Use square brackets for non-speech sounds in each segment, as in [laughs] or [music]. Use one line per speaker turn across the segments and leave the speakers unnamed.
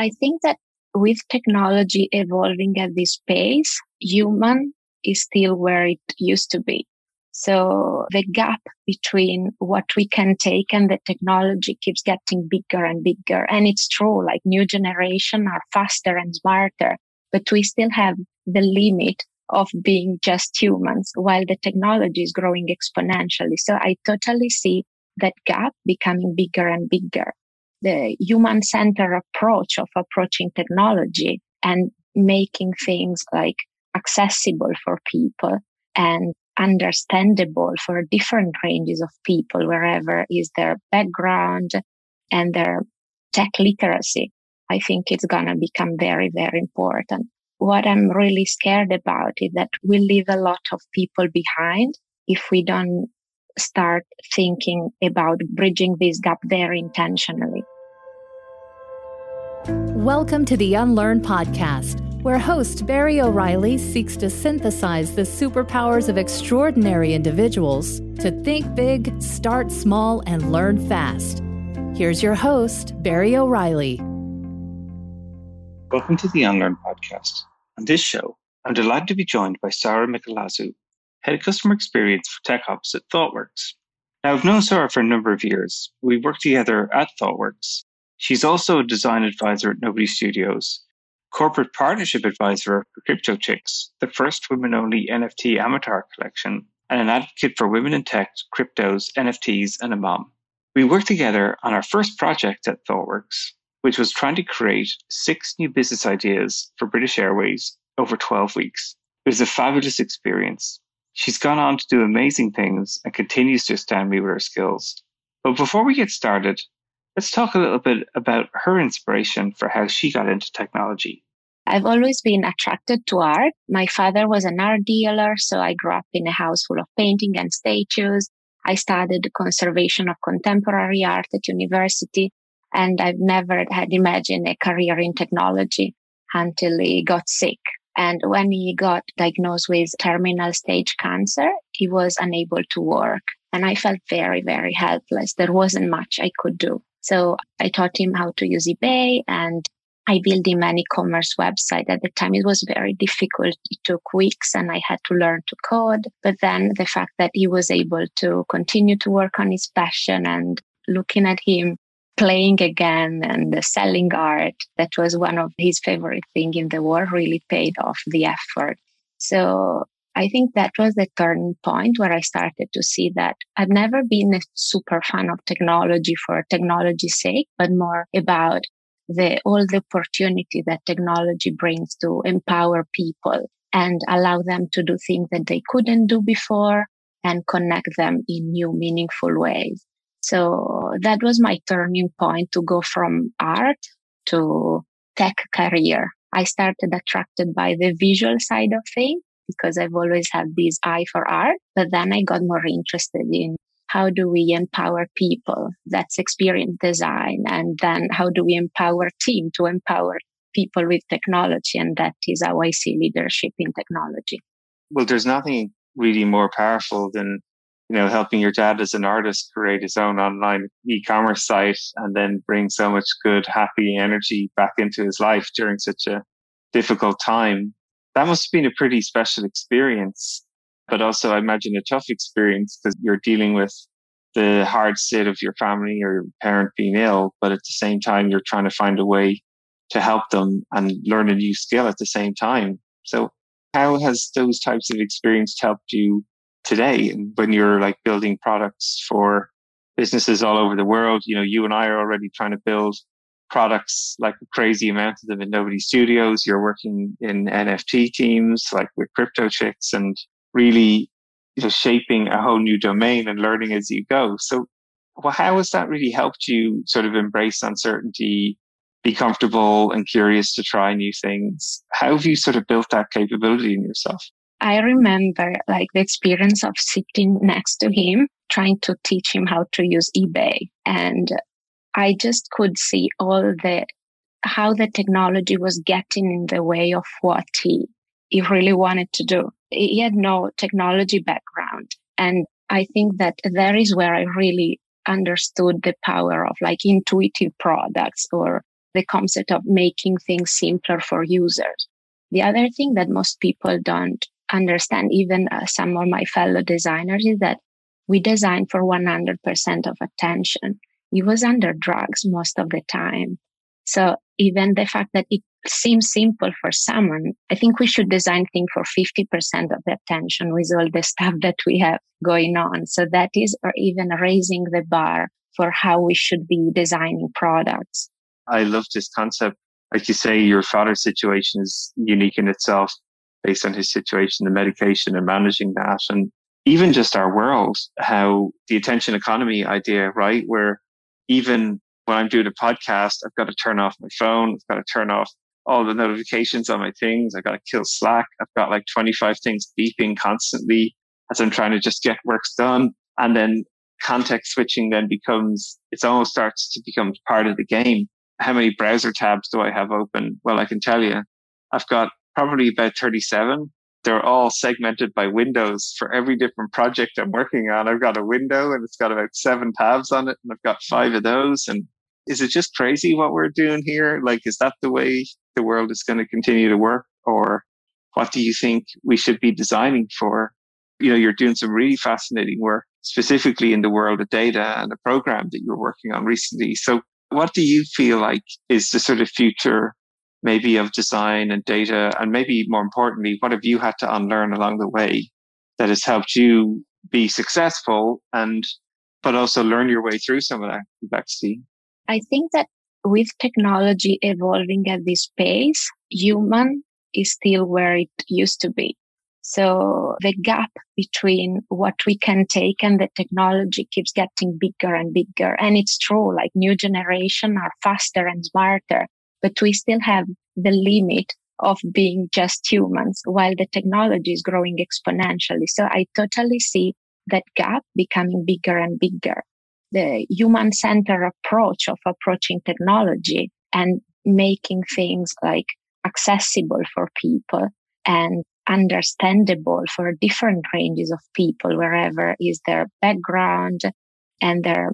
I think that with technology evolving at this pace, human is still where it used to be. So the gap between what we can take and the technology keeps getting bigger and bigger. And it's true, like new generation are faster and smarter, but we still have the limit of being just humans while the technology is growing exponentially. So I totally see that gap becoming bigger and bigger. The human centered approach of approaching technology and making things like accessible for people and understandable for different ranges of people, wherever is their background and their tech literacy. I think it's going to become very, very important. What I'm really scared about is that we leave a lot of people behind if we don't start thinking about bridging this gap very intentionally.
Welcome to the Unlearn Podcast, where host Barry O'Reilly seeks to synthesize the superpowers of extraordinary individuals to think big, start small, and learn fast. Here's your host, Barry O'Reilly.
Welcome to the Unlearn Podcast. On this show, I'm delighted to be joined by Sarah Michelazzo, Head of Customer Experience for Tech Ops at ThoughtWorks. Now, I've known Sarah for a number of years. We worked together at ThoughtWorks. She's also a design advisor at Nobody Studios, corporate partnership advisor for Crypto Chicks, the first women only NFT avatar collection, and an advocate for women in tech, cryptos, NFTs, and a mom. We worked together on our first project at ThoughtWorks, which was trying to create six new business ideas for British Airways over 12 weeks. It was a fabulous experience. She's gone on to do amazing things and continues to astound me with her skills. But before we get started, let's talk a little bit about her inspiration for how she got into technology.
I've always been attracted to art. My father was an art dealer, so I grew up in a house full of painting and statues. I studied conservation of contemporary art at university, and I've never had imagined a career in technology until he got sick. And when he got diagnosed with terminal stage cancer, he was unable to work. And I felt very, very helpless. There wasn't much I could do. So I taught him how to use eBay and I built him an e-commerce website. At the time, it was very difficult. It took weeks and I had to learn to code. But then the fact that he was able to continue to work on his passion and looking at him playing again and selling art, that was one of his favorite things in the world, really paid off the effort. So I think that was the turning point where I started to see that I've never been a super fan of technology for technology's sake, but more about the all the opportunity that technology brings to empower people and allow them to do things that they couldn't do before and connect them in new meaningful ways. So that was my turning point to go from art to tech career. I started attracted by the visual side of things because I've always had this eye for art. But then I got more interested in how do we empower people? That's experience design. And then how do we empower team to empower people with technology? And that is how I see leadership in technology.
Well, there's nothing really more powerful than you know helping your dad as an artist create his own online e-commerce site and then bring so much good happy energy back into his life during such a difficult time that must have been a pretty special experience, but also I imagine a tough experience because you're dealing with the hard state of your family or your parent being ill, but at the same time, you're trying to find a way to help them and learn a new skill at the same time. So how has those types of experience helped you today when you're like building products for businesses all over the world? You know, you and I are already trying to build products like crazy amount of them in Nobody Studios. You're working in NFT teams like with Crypto Chicks and really you know, shaping a whole new domain and learning as you go. So well, how has that really helped you sort of embrace uncertainty, be comfortable and curious to try new things? How have you sort of built that capability in yourself?
I remember like the experience of sitting next to him, trying to teach him how to use eBay. And I just could see all the how the technology was getting in the way of what he he really wanted to do. He had no technology background. And I think that that is where I really understood the power of like intuitive products or the concept of making things simpler for users. The other thing that most people don't understand, even uh, some of my fellow designers, is that we design for 100% of attention. It was under drugs most of the time. So even the fact that it seems simple for someone, I think we should design things for 50% of the attention with all the stuff that we have going on. So that is or even raising the bar for how we should be designing products.
I love this concept. Like you say, your father's situation is unique in itself based on his situation, the medication and managing that. And even just our world, how the attention economy idea, right? Where even when I'm doing a podcast, I've got to turn off my phone. I've got to turn off all the notifications on my things. I've got to kill Slack. I've got like 25 things beeping constantly as I'm trying to just get works done. And then context switching then becomes, it almost starts to become part of the game. How many browser tabs do I have open? Well, I can tell you, I've got probably about 37. They're all segmented by windows for every different project I'm working on. I've got a window and it's got about seven tabs on it and I've got five of those. And is it just crazy what we're doing here? Like, is that the way the world is going to continue to work? Or what do you think we should be designing for? You know, you're doing some really fascinating work, specifically in the world of data and a program that you're working on recently. So what do you feel like is the sort of future maybe of design and data? And maybe more importantly, what have you had to unlearn along the way that has helped you be successful and, but also learn your way through some of that complexity?
I think that with technology evolving at this pace, human is still where it used to be. So the gap between what we can take and the technology keeps getting bigger and bigger. And it's true, like new generation are faster and smarter, but we still have the limit of being just humans while the technology is growing exponentially. So I totally see that gap becoming bigger and bigger the human centered approach of approaching technology and making things like accessible for people and understandable for different ranges of people wherever is their background and their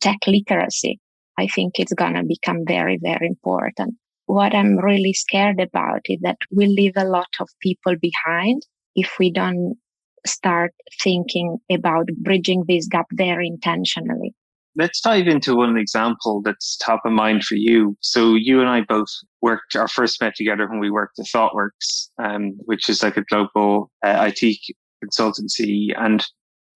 tech literacy i think it's going to become very very important what i'm really scared about is that we leave a lot of people behind if we don't start thinking about bridging this gap very intentionally.
Let's dive into one example that's top of mind for you. So you and I both worked, our first met together when we worked at ThoughtWorks, um, which is like a global uh, IT consultancy. And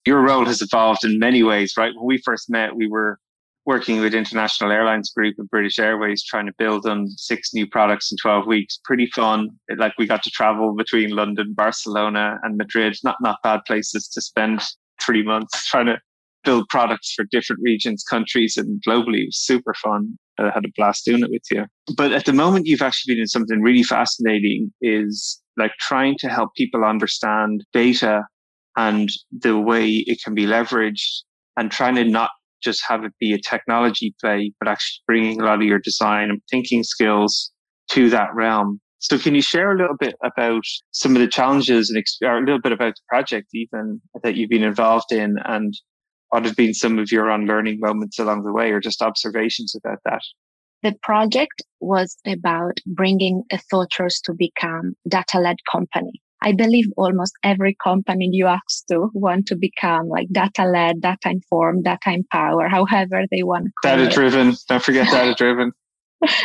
your role has evolved in many ways, right? When we first met, we were working with International Airlines Group and British Airways, trying to build on six new products in 12 weeks. Pretty fun. It, like we got to travel between London, Barcelona and Madrid. Not, not bad places to spend three months [laughs] trying to build products for different regions, countries and globally. It was super fun. I had a blast doing it with you. But at the moment, you've actually been in something really fascinating is like trying to help people understand data and the way it can be leveraged and trying to not just have it be a technology play, but actually bringing a lot of your design and thinking skills to that realm. So can you share a little bit about some of the challenges and or a little bit about the project even that you've been involved in and what have been some of your unlearning moments along the way or just observations about that?
The project was about bringing a ThoughtWorks to become data-led company. I believe almost every company you ask to want to become like data led, data informed, data empowered, however they want.
Data driven. [laughs] Don't forget data driven.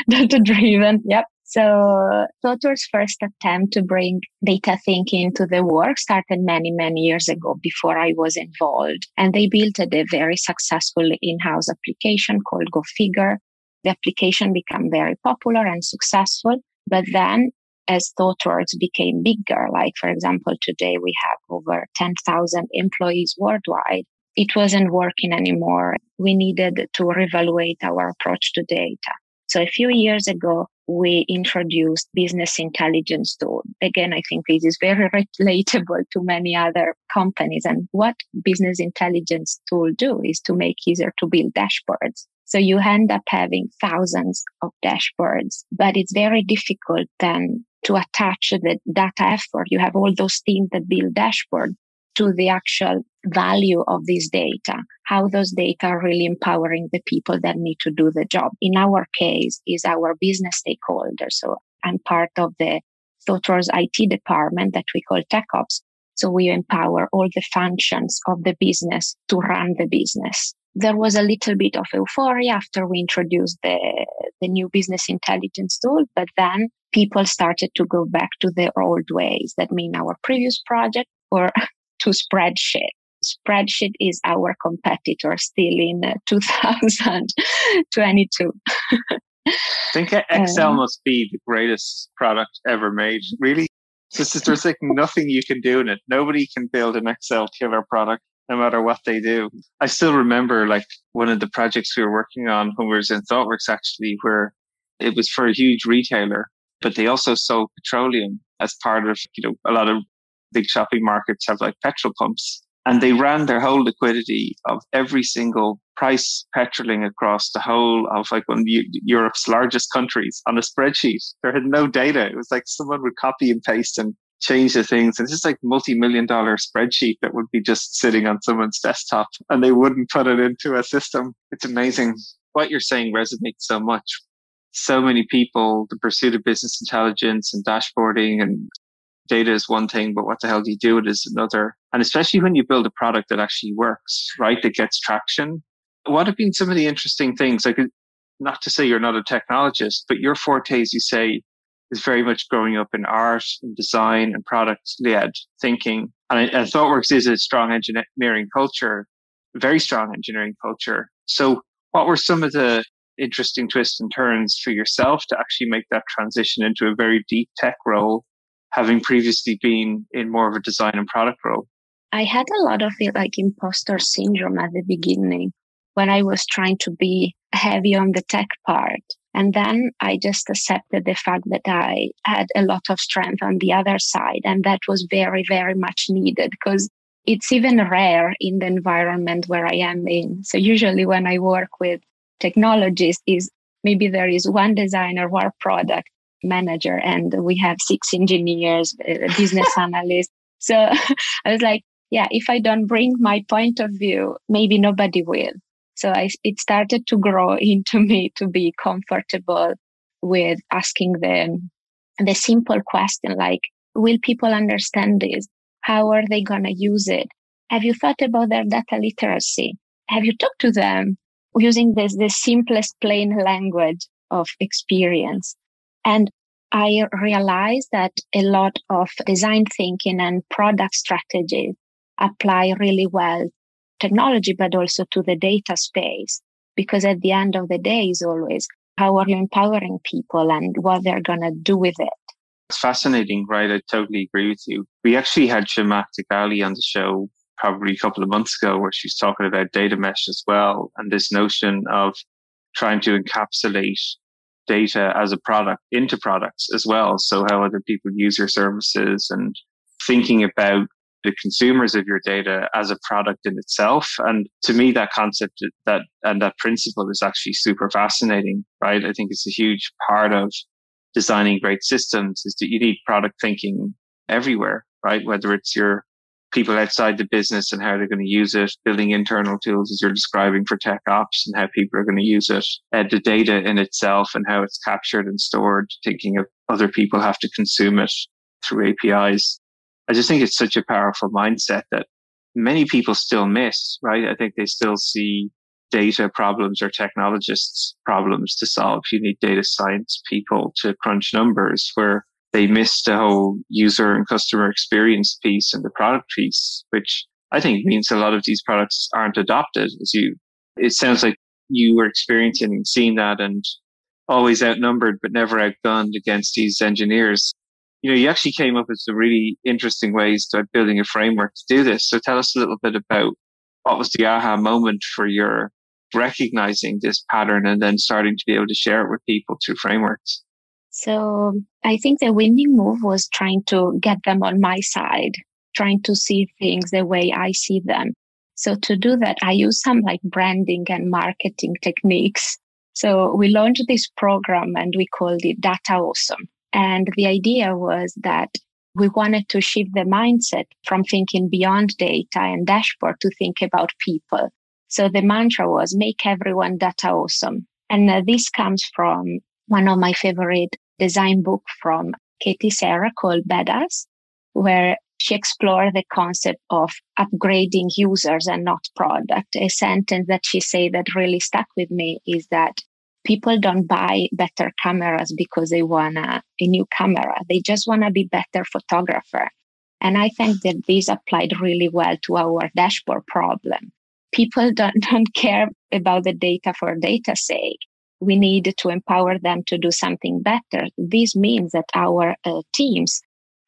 data driven. Yep. So ThoughtWorks' first attempt to bring data thinking to the work started many, many years ago before I was involved. And they built a very successful in-house application called GoFigure. The application became very popular and successful. But then as ThoughtWorks became bigger, like for example, today we have over 10,000 employees worldwide, it wasn't working anymore. We needed to reevaluate our approach to data. So a few years ago, we introduced business intelligence tool. Again, I think this is very [laughs] relatable to many other companies. And what business intelligence tool do is to make easier to build dashboards. So you end up having thousands of dashboards, but it's very difficult then to attach the data effort. You have all those teams that build dashboard to the actual value of this data, how those data are really empowering the people that need to do the job. In our case, is our business stakeholder. So I'm part of the ThoughtWorks IT department that we call Tech Ops. So we empower all the functions of the business to run the business. There was a little bit of euphoria after we introduced the, the new business intelligence tool, but then people started to go back to their old ways. That mean our previous project or [laughs] to spreadsheet. Spreadsheet is our competitor still in uh, 2022. [laughs]
I think [laughs] Excel um, must be the greatest product ever made. Really, there's like nothing you can do in it. Nobody can build an Excel killer product, no matter what they do. I still remember like one of the projects we were working on when we were in ThoughtWorks actually, where it was for a huge retailer, but they also sold petroleum as part of you know a lot of big shopping markets have like petrol pumps. And they ran their whole liquidity of every single price petroling across the whole of like one of Europe's largest countries on a spreadsheet. There had no data. It was like someone would copy and paste and change the things. And it's just like multi-million dollar spreadsheet that would be just sitting on someone's desktop and they wouldn't put it into a system. It's amazing. What you're saying resonates so much. So many people, the pursuit of business intelligence and dashboarding and data is one thing, but what the hell do you do with it is another. And especially when you build a product that actually works, right? That gets traction. What have been some of the interesting things? Like, not to say you're not a technologist, but your forte, as you say, is very much growing up in art and design and product led thinking. And, and ThoughtWorks is a strong engineering culture, very strong engineering culture. So what were some of the interesting twists and turns for yourself to actually make that transition into a very deep tech role having previously been in more of a design and product role?
I had a lot of it like imposter syndrome at the beginning when I was trying to be heavy on the tech part. And then I just accepted the fact that I had a lot of strength on the other side. And that was very, very much needed because it's even rare in the environment where I am in. So usually when I work with technologists is maybe there is one designer or product manager and we have six engineers, uh, [laughs] business analysts. So [laughs] I was like, yeah, if I don't bring my point of view, maybe nobody will. So I, it started to grow [laughs] into me to be comfortable with asking them the simple question like, will people understand this? How are they going to use it? Have you thought about their data literacy? Have you talked to them using this, the simplest plain language of experience? And I realized that a lot of design thinking and product strategies apply really well technology, but also to the data space. Because at the end of the day is always how are you empowering people and what they're going to do with it.
It's fascinating, right? I totally agree with you. We actually had Zhamak Dehghani on the show probably a couple of months ago where she's talking about data mesh as well and this notion of trying to encapsulate data as a product into products as well. So how other people use your services and thinking about the consumers of your data as a product in itself. And to me, that concept that and that principle is actually super fascinating, right? I think it's a huge part of designing great systems is that you need product thinking everywhere, right? Whether it's your people outside the business and how they're going to use it, building internal tools as you're describing for tech ops and how people are going to use it, uh, the data in itself and how it's captured and stored, thinking of other people have to consume it through APIs. I just think it's such a powerful mindset that many people still miss, right? I think they still see data problems or technologists problems to solve. You need data science people to crunch numbers where they missed the whole user and customer experience piece and the product piece, which I think means a lot of these products aren't adopted as you, it sounds like you were experiencing and seeing that and always outnumbered, but never outgunned against these engineers. You know, you actually came up with some really interesting ways to building a framework to do this. So tell us a little bit about what was the aha moment for your recognizing this pattern and then starting to be able to share it with people through frameworks.
So I think the winning move was trying to get them on my side, trying to see things the way I see them. So to do that, I use some like branding and marketing techniques. So we launched this program and we called it Data Awesome. And the idea was that we wanted to shift the mindset from thinking beyond data and dashboard to think about people. So the mantra was make everyone data awesome. And uh, this comes from one of my favorite design book from Kathy Sierra called Badass, where she explored the concept of upgrading users and not product. A sentence that she said that really stuck with me is that people don't buy better cameras because they want a, a new camera. They just want to be better photographer. And I think that this applied really well to our dashboard problem. People don't, [laughs] don't care about the data for data's sake. We need to empower them to do something better. This means that our uh, teams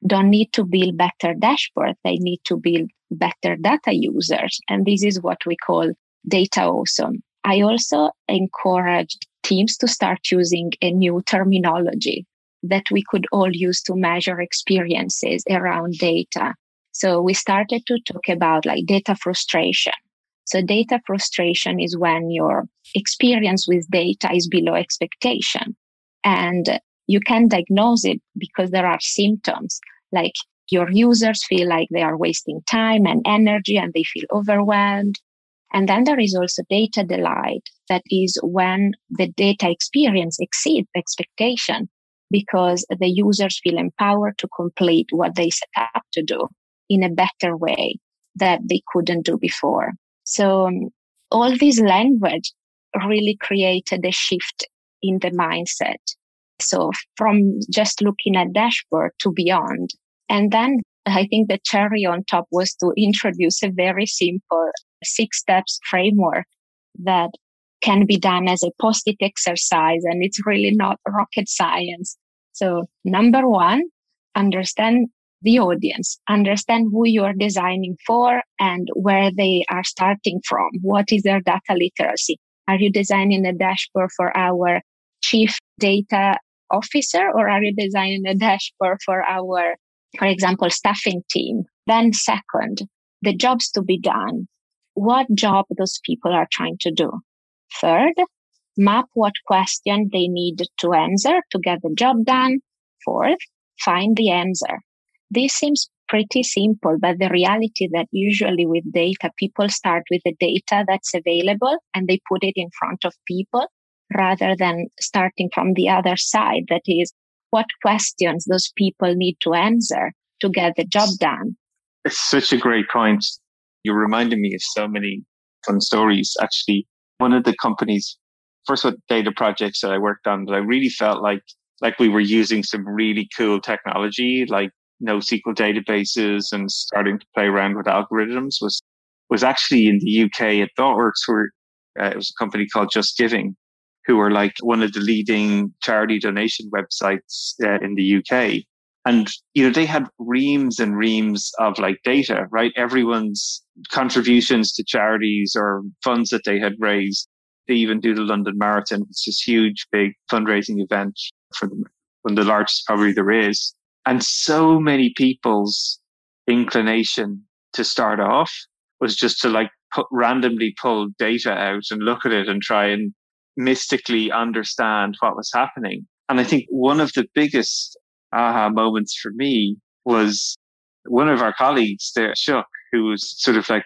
don't need to build better dashboards. They need to build better data users. And this is what we call data awesome. I also encouraged teams to start using a new terminology that we could all use to measure experiences around data. So we started to talk about like data frustration. So data frustration is when your experience with data is below expectation. And you can diagnose it because there are symptoms like your users feel like they are wasting time and energy and they feel overwhelmed. And then there is also data delight. That is when the data experience exceeds expectation because the users feel empowered to complete what they set up to do in a better way that they couldn't do before. So um, all this language really created a shift in the mindset. So from just looking at dashboard to beyond. And then I think the cherry on top was to introduce a very simple six steps framework that can be done as a post-it exercise and it's really not rocket science. So number one, understand the audience, understand who you're designing for and where they are starting from. What is their data literacy? Are you designing a dashboard for our chief data officer or are you designing a dashboard for our, for example, staffing team? Then second, the jobs to be done. What job those people are trying to do. Third, map what question they need to answer to get the job done. Fourth, find the answer. This seems pretty simple, but the reality that usually with data, people start with the data that's available and they put it in front of people rather than starting from the other side. That is, what questions those people need to answer to get the job done.
It's such a great point. You reminded me of so many fun stories. Actually, one of the companies, first what data projects that I worked on that I really felt like like we were using some really cool technology, like NoSQL databases and starting to play around with algorithms was was actually in the UK at ThoughtWorks, where uh, it was a company called Just Giving, who were like one of the leading charity donation websites uh, in the UK. And, you know, they had reams and reams of like data, right? Everyone's contributions to charities or funds that they had raised. They even do the London Marathon. It's this huge, big fundraising event for them, one of the largest probably there is. And so many people's inclination to start off was just to like put, randomly pull data out and look at it and try and mystically understand what was happening. And I think one of the biggest aha moments for me was one of our colleagues there, Chuck, who was sort of like,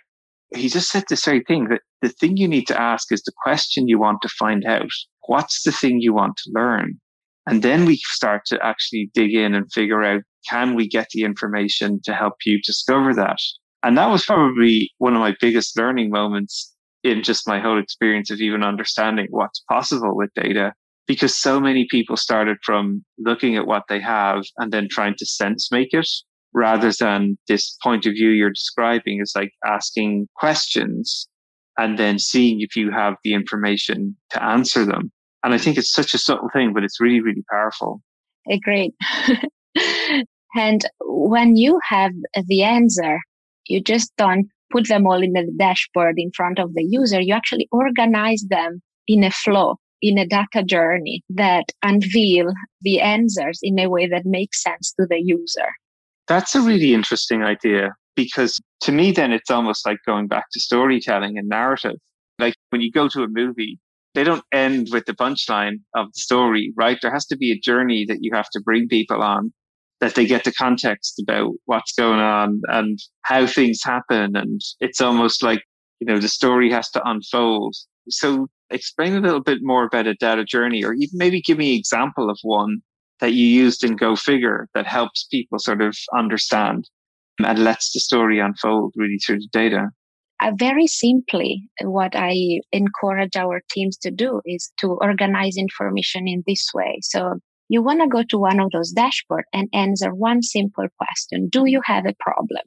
he just said this very thing that the thing you need to ask is the question you want to find out. What's the thing you want to learn? And then we start to actually dig in and figure out, can we get the information to help you discover that? And that was probably one of my biggest learning moments in just my whole experience of even understanding what's possible with data because so many people started from looking at what they have and then trying to sense make it rather than this point of view you're describing is like asking questions and then seeing if you have the information to answer them. And I think it's such a subtle thing, but it's really, really powerful.
Eh, Agreed. [laughs] and when you have the answer, you just don't put them all in the dashboard in front of the user, you actually organize them in a flow, in a data journey that unveil the answers in a way that makes sense to the user.
That's a really interesting idea because to me, then it's almost like going back to storytelling and narrative. Like when you go to a movie, they don't end with the punchline of the story, right? There has to be a journey that you have to bring people on that they get the context about what's going on and how things happen. And it's almost like, you know, the story has to unfold. So explain a little bit more about a data journey or even maybe give me an example of one that you used in Go Figure that helps people sort of understand and lets the story unfold really through the data.
Uh, very simply, what I encourage our teams to do is to organize information in this way. So you want to go to one of those dashboards and answer one simple question. Do you have a problem?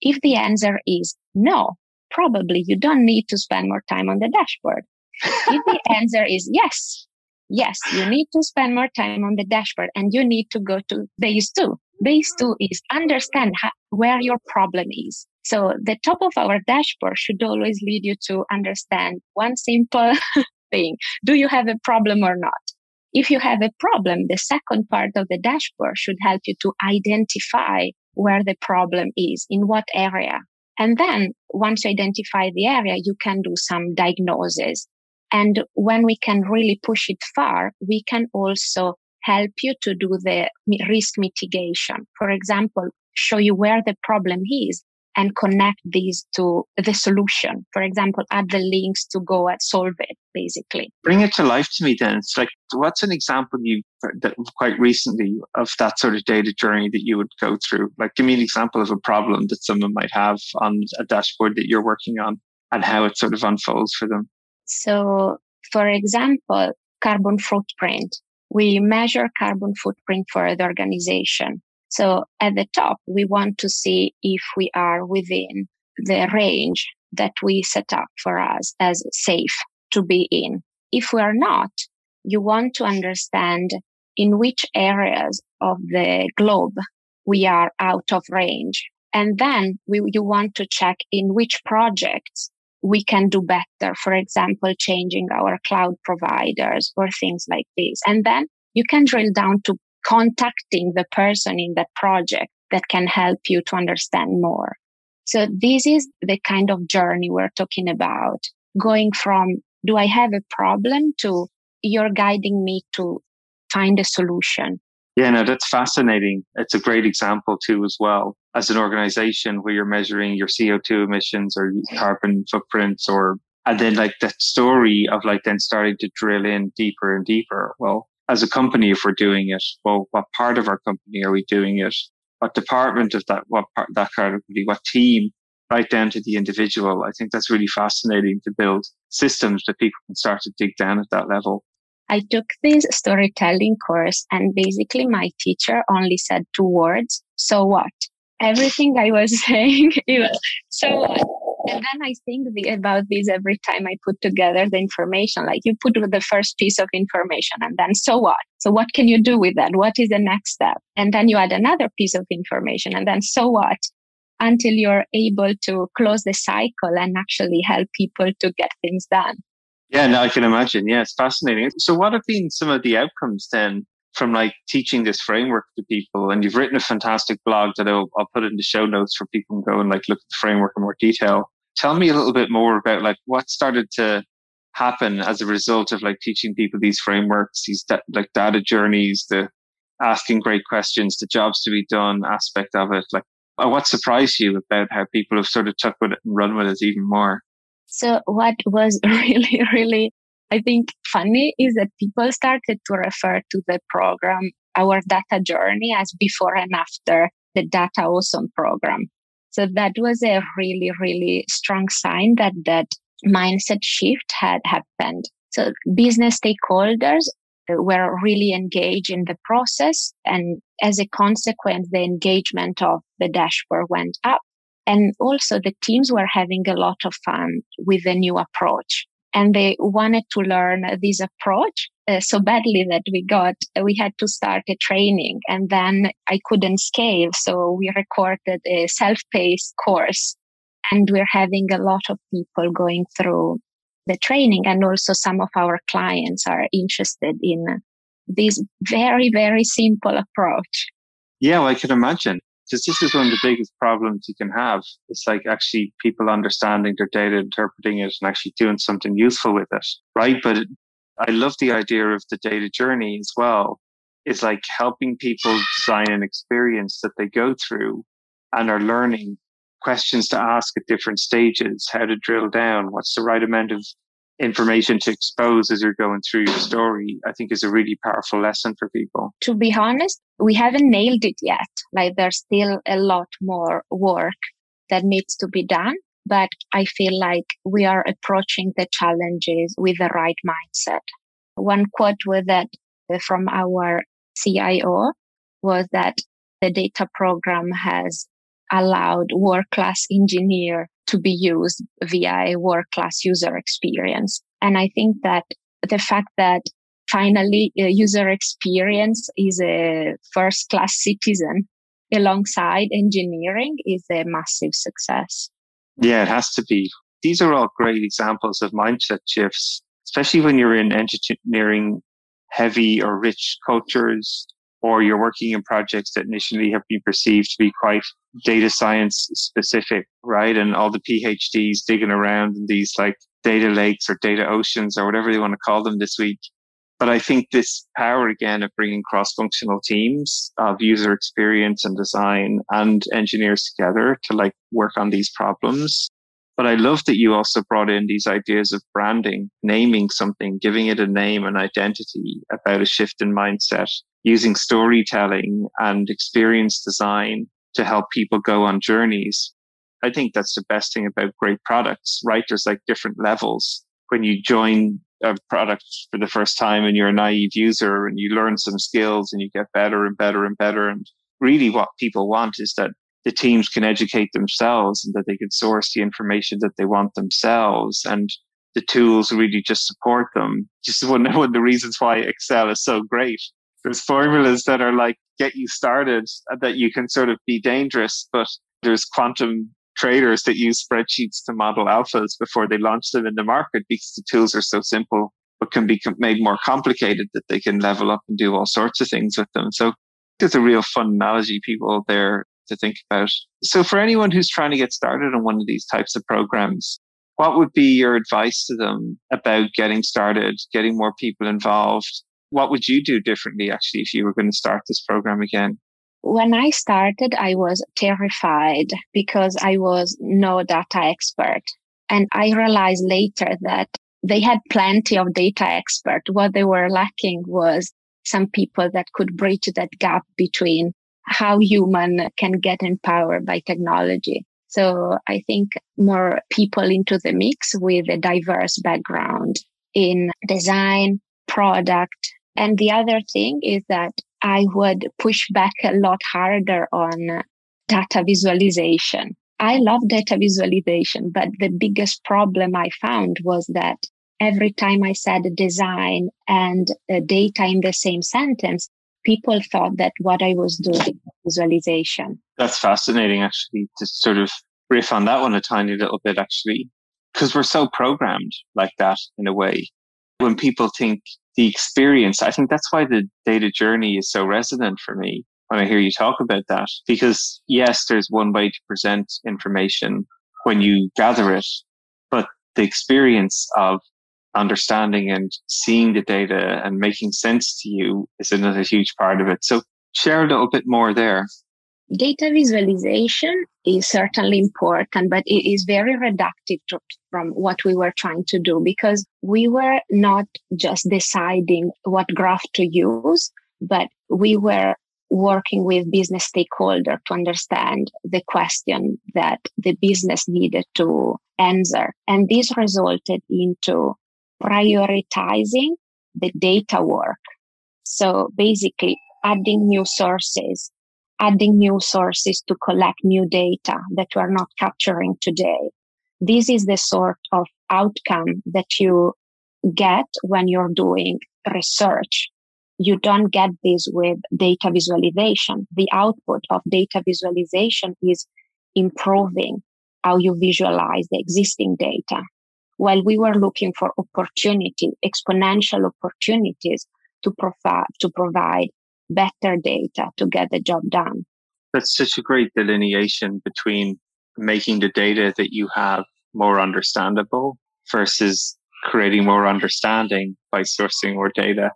If the answer is no, probably you don't need to spend more time on the dashboard. if the [laughs] answer is yes, yes, you need to spend more time on the dashboard and you need to go to base two. Base two is understand how, where your problem is. So the top of our dashboard should always lead you to understand one simple [laughs] thing. Do you have a problem or not? If you have a problem, the second part of the dashboard should help you to identify where the problem is, in what area. And then once you identify the area, you can do some diagnosis. And when we can really push it far, we can also help you to do the risk mitigation. For example, show you where the problem is and connect these to the solution. For example, add the links to go and solve it, basically.
Bring it to life to me then. It's like, what's an example you that quite recently of that sort of data journey that you would go through? Like, give me an example of a problem that someone might have on a dashboard that you're working on and how it sort of unfolds for them.
So, for example, carbon footprint. We measure carbon footprint for the organization. So at the top, we want to see if we are within the range that we set up for us as safe to be in. If we are not, you want to understand in which areas of the globe we are out of range. And then we, you want to check in which projects we can do better. For example, changing our cloud providers or things like this. And then you can drill down to contacting the person in that project that can help you to understand more. So this is the kind of journey we're talking about going from do I have a problem to you're guiding me to find a solution.
Yeah, no, that's fascinating. It's a great example too, as well as an organization where you're measuring your CO2 emissions or carbon footprints or, and then like that story of like then starting to drill in deeper and deeper. Well, as a company, if we're doing it, well, what part of our company are we doing it? What department of that, what part, that kind of company, what team, right down to the individual. I think that's really fascinating to build systems that people can start to dig down at that level.
I took this storytelling course and basically my teacher only said two words. So what? Everything I was [laughs] saying, was, so what? And then I think the, about this every time I put together the information. Like you put the first piece of information and then so what? So what can you do with that? What is the next step? And then you add another piece of information and then so what? Until you're able to close the cycle and actually help people to get things done.
Yeah, no, I can imagine. Yeah, it's fascinating. So what have been some of the outcomes then from like teaching this framework to people? And you've written a fantastic blog that I'll, I'll put in the show notes for people to go and like look at the framework in more detail tell me a little bit more about like what started to happen as a result of like teaching people these frameworks, these da- like data journeys, the asking great questions, the jobs to be done aspect of it. Like, uh, what surprised you about how people have sort of took with it and run with it even more?
So what was [laughs] really, really, I think funny is that people started to refer to the program, our data journey as before and after the data awesome program. So that was a really, really strong sign that that mindset shift had happened. So business stakeholders were really engaged in the process. And as a consequence, the engagement of the dashboard went up. And also the teams were having a lot of fun with the new approach and they wanted to learn this approach uh, so badly that we got we had to start a training and then i couldn't scale so we recorded a self-paced course and we're having a lot of people going through the training and also some of our clients are interested in this very very simple approach
yeah well, i can imagine because this is one of the biggest problems you can have. It's like actually people understanding their data, interpreting it, and actually doing something useful with it, right? But I love the idea of the data journey as well. It's like helping people design an experience that they go through and are learning questions to ask at different stages, how to drill down, what's the right amount of information to expose as you're going through your story, I think is a really powerful lesson for people.
To be honest, we haven't nailed it yet. Like there's still a lot more work that needs to be done. But I feel like we are approaching the challenges with the right mindset. One quote with that uh, from our CIO was that the data program has allowed world class engineer to be used via world class user experience. And I think that the fact that finally user experience is a first class citizen alongside engineering is a massive success.
Yeah, it has to be. These are all great examples of mindset shifts, especially when you're in engineering heavy or rich cultures or you're working in projects that initially have been perceived to be quite data science specific, right? And all the PhDs digging around in these like data lakes or data oceans or whatever they want to call them this week. But I think this power again of bringing cross functional teams of user experience and design and engineers together to like work on these problems. But I love that you also brought in these ideas of branding, naming something, giving it a name and identity about a shift in mindset using storytelling and experience design to help people go on journeys. I think that's the best thing about great products, right? There's like different levels. When you join a product for the first time and you're a naive user and you learn some skills and you get better and better and better. And really what people want is that the teams can educate themselves and that they can source the information that they want themselves and the tools really just support them. Just one, [laughs] one of the reasons why Excel is so great there's formulas that are like get you started uh, that you can sort of be dangerous, but there's quantum traders that use spreadsheets to model alphas before they launch them in the market because the tools are so simple, but can be made more complicated that they can level up and do all sorts of things with them. So there's a real fun analogy people there to think about. So for anyone who's trying to get started on one of these types of programs, what would be your advice to them about getting started, getting more people involved, what would you do differently actually if you were going to start this program again?
When I started, I was terrified because I was no data expert. And I realized later that they had plenty of data expert. What they were lacking was some people that could bridge that gap between how human can get empowered by technology. So I think more people into the mix with a diverse background in design, product, and the other thing is that I would push back a lot harder on data visualization. I love data visualization, but the biggest problem I found was that every time I said design and data in the same sentence, people thought that what I was doing was visualization.
That's fascinating, actually, to sort of riff on that one a tiny little bit, actually, because we're so programmed like that in a way. When people think the experience, I think that's why the data journey is so resonant for me when I hear you talk about that. Because yes, there's one way to present information when you gather it, but the experience of understanding and seeing the data and making sense to you is another huge part of it. So share a little bit more there.
Data visualization is certainly important, but it is very reductive to, from what we were trying to do because we were not just deciding what graph to use, but we were working with business stakeholder to understand the question that the business needed to answer. And this resulted into prioritizing the data work. So basically adding new sources adding new sources to collect new data that we're not capturing today. This is the sort of outcome that you get when you're doing research. You don't get this with data visualization. The output of data visualization is improving how you visualize the existing data. While we were looking for opportunity, exponential opportunities to provide, to provide better data to get the job done.
That's such a great delineation between making the data that you have more understandable versus creating more understanding by sourcing more data.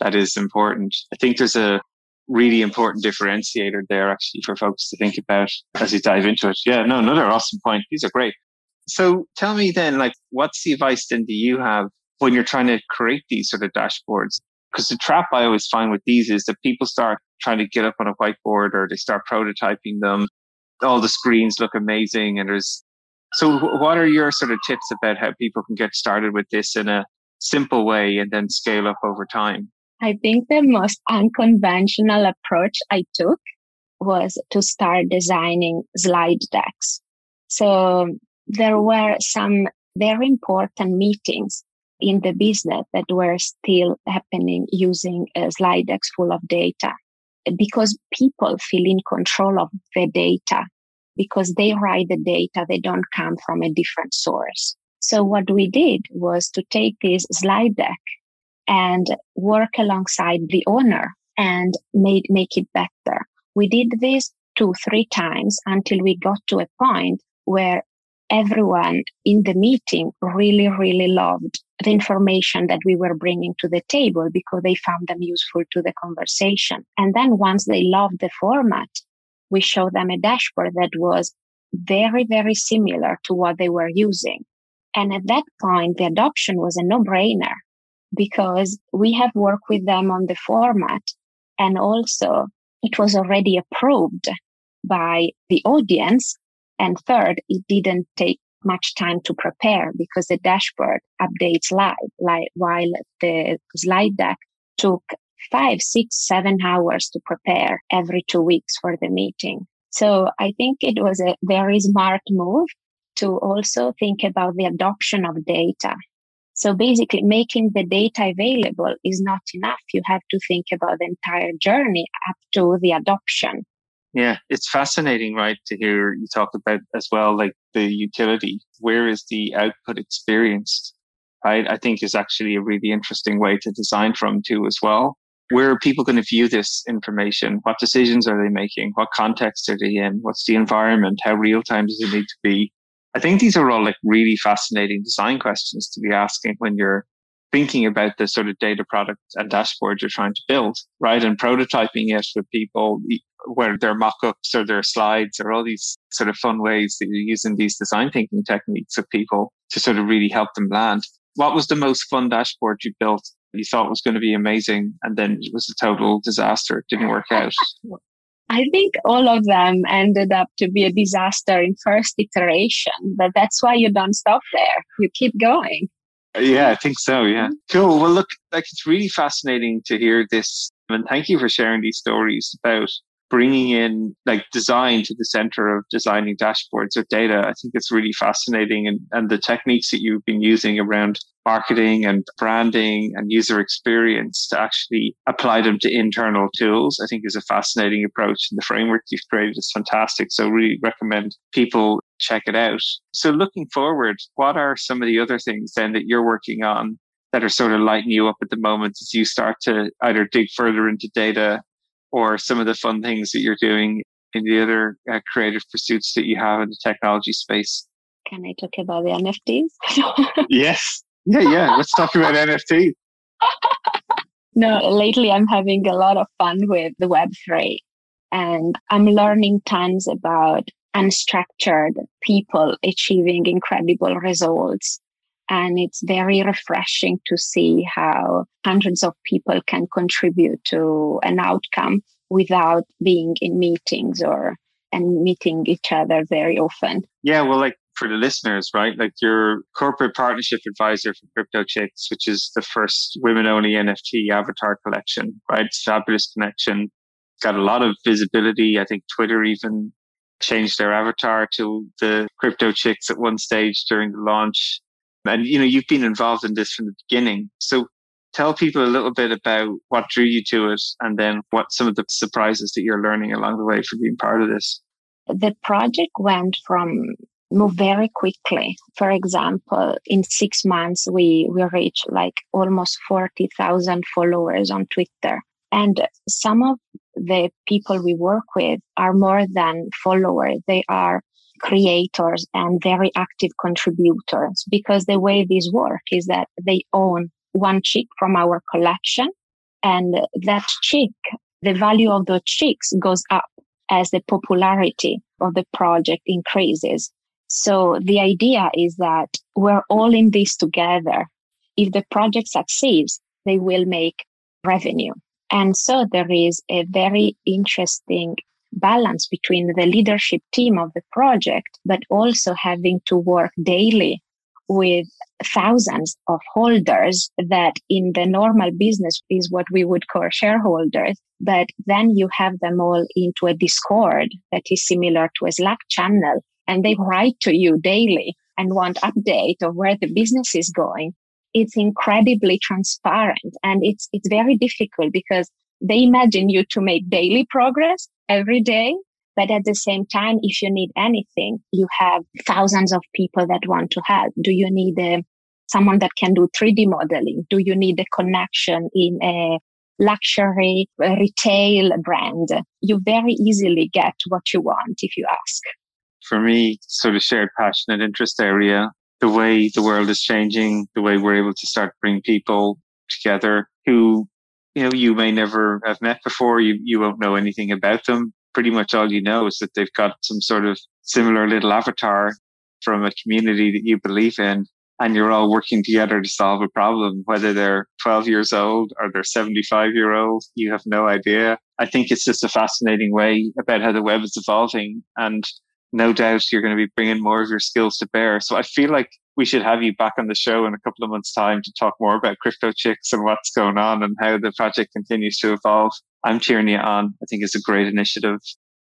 that is important. I think there's a really important differentiator there actually for folks to think about as you dive into it. Yeah, no, another awesome point. These are great. So tell me then, like, what's the advice then do you have when you're trying to create these sort of dashboards? Because the trap I always find with these is that people start trying to get up on a whiteboard or they start prototyping them. All the screens look amazing and there's so what are your sort of tips about how people can get started with this in a simple way and then scale up over time?
I think the most unconventional approach I took was to start designing slide decks. So there were some very important meetings in the business that were still happening using a slide decks full of data because people feel in control of the data because they write the data. They don't come from a different source. So what we did was to take this slide deck and work alongside the owner and made, make it better. We did this two, three times until we got to a point where everyone in the meeting really, really loved the information that we were bringing to the table because they found them useful to the conversation. And then once they loved the format, we showed them a dashboard that was very, very similar to what they were using. And at that point, the adoption was a no brainer because we have worked with them on the format and also it was already approved by the audience. And third, it didn't take much time to prepare because the dashboard updates live, like while the slide deck took five, six, seven hours to prepare every two weeks for the meeting. So I think it was a very smart move to also think about the adoption of data so basically making the data available is not enough. You have to think about the entire journey up to the adoption.
Yeah, it's fascinating, right, to hear you talk about as well, like the utility. Where is the output experienced? Right? I think is actually a really interesting way to design from too as well. Where are people going to view this information? What decisions are they making? What context are they in? What's the environment? How real time does it need to be? I think these are all like really fascinating design questions to be asking when you're thinking about the sort of data product and dashboard you're trying to build, right? And prototyping it with people, where their mock-ups or their slides or all these sort of fun ways that you're using these design thinking techniques of people to sort of really help them land. What was the most fun dashboard you built? You thought was going to be amazing, and then it was a total disaster. It didn't work out. [laughs]
I think all of them ended up to be a disaster in first iteration, but that's why you don't stop there. You keep going.
Yeah, I think so. Yeah. Mm-hmm. Cool. Well, look, like it's really fascinating to hear this. And thank you for sharing these stories about bringing in like design to the center of designing dashboards with data. I think it's really fascinating. And, and the techniques that you've been using around marketing and branding and user experience to actually apply them to internal tools, I think is a fascinating approach. And the framework you've created is fantastic. So really recommend people check it out. So looking forward, what are some of the other things then that you're working on that are sort of lighting you up at the moment as you start to either dig further into data or some of the fun things that you're doing in the other uh, creative pursuits that you have in the technology space.
Can I talk about the NFTs? [laughs]
yes. Yeah, yeah. Let's talk about [laughs] NFT.
No, lately I'm having a lot of fun with the Web3 and I'm learning tons about unstructured people achieving incredible results and it's very refreshing to see how hundreds of people can contribute to an outcome without being in meetings or and meeting each other very often.
Yeah, well, like for the listeners, right? Like your corporate partnership advisor for Crypto Chicks, which is the first women only NFT avatar collection, right? It's fabulous connection. Got a lot of visibility. I think Twitter even changed their avatar to the Crypto Chicks at one stage during the launch. And, you know, you've been involved in this from the beginning. So tell people a little bit about what drew you to it and then what some of the surprises that you're learning along the way from being part of this.
The project went from move very quickly. For example, in six months, we, we reached like almost 40,000 followers on Twitter. And some of the people we work with are more than followers. They are creators and very active contributors because the way this work is that they own one chick from our collection And that chick, the value of those chicks goes up as the popularity of the project increases. So the idea is that we're all in this together. If the project succeeds, they will make revenue. And so there is a very interesting balance between the leadership team of the project, but also having to work daily with thousands of holders that in the normal business is what we would call shareholders. But then you have them all into a Discord that is similar to a Slack channel and they write to you daily and want update of where the business is going. It's incredibly transparent and it's, it's very difficult because they imagine you to make daily progress every day. But at the same time, if you need anything, you have thousands of people that want to help. Do you need a, uh, someone that can do 3D modeling? Do you need a connection in a luxury retail brand? You very easily get what you want if you ask.
For me, sort of shared passion and interest area, the way the world is changing, the way we're able to start bring people together who you know you may never have met before you you won't know anything about them. Pretty much all you know is that they've got some sort of similar little avatar from a community that you believe in and you're all working together to solve a problem whether they're 12 years old or they're 75 year old you have no idea. I think it's just a fascinating way about how the web is evolving and no doubt you're going to be bringing more of your skills to bear. So i feel like we should have you back on the show in a couple of months' time to talk more about Crypto Chicks and what's going on and how the project continues to evolve. I'm cheering you on. I think it's a great initiative,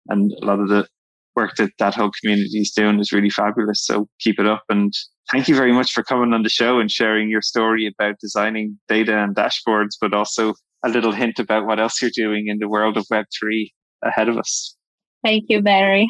and a lot of the work that that whole community is doing is really fabulous. So keep it up. And thank you very much for coming on the show and sharing your story about designing data and dashboards, but also a little hint about what else you're doing in the world of Web3 ahead of us.
Thank you, Barry.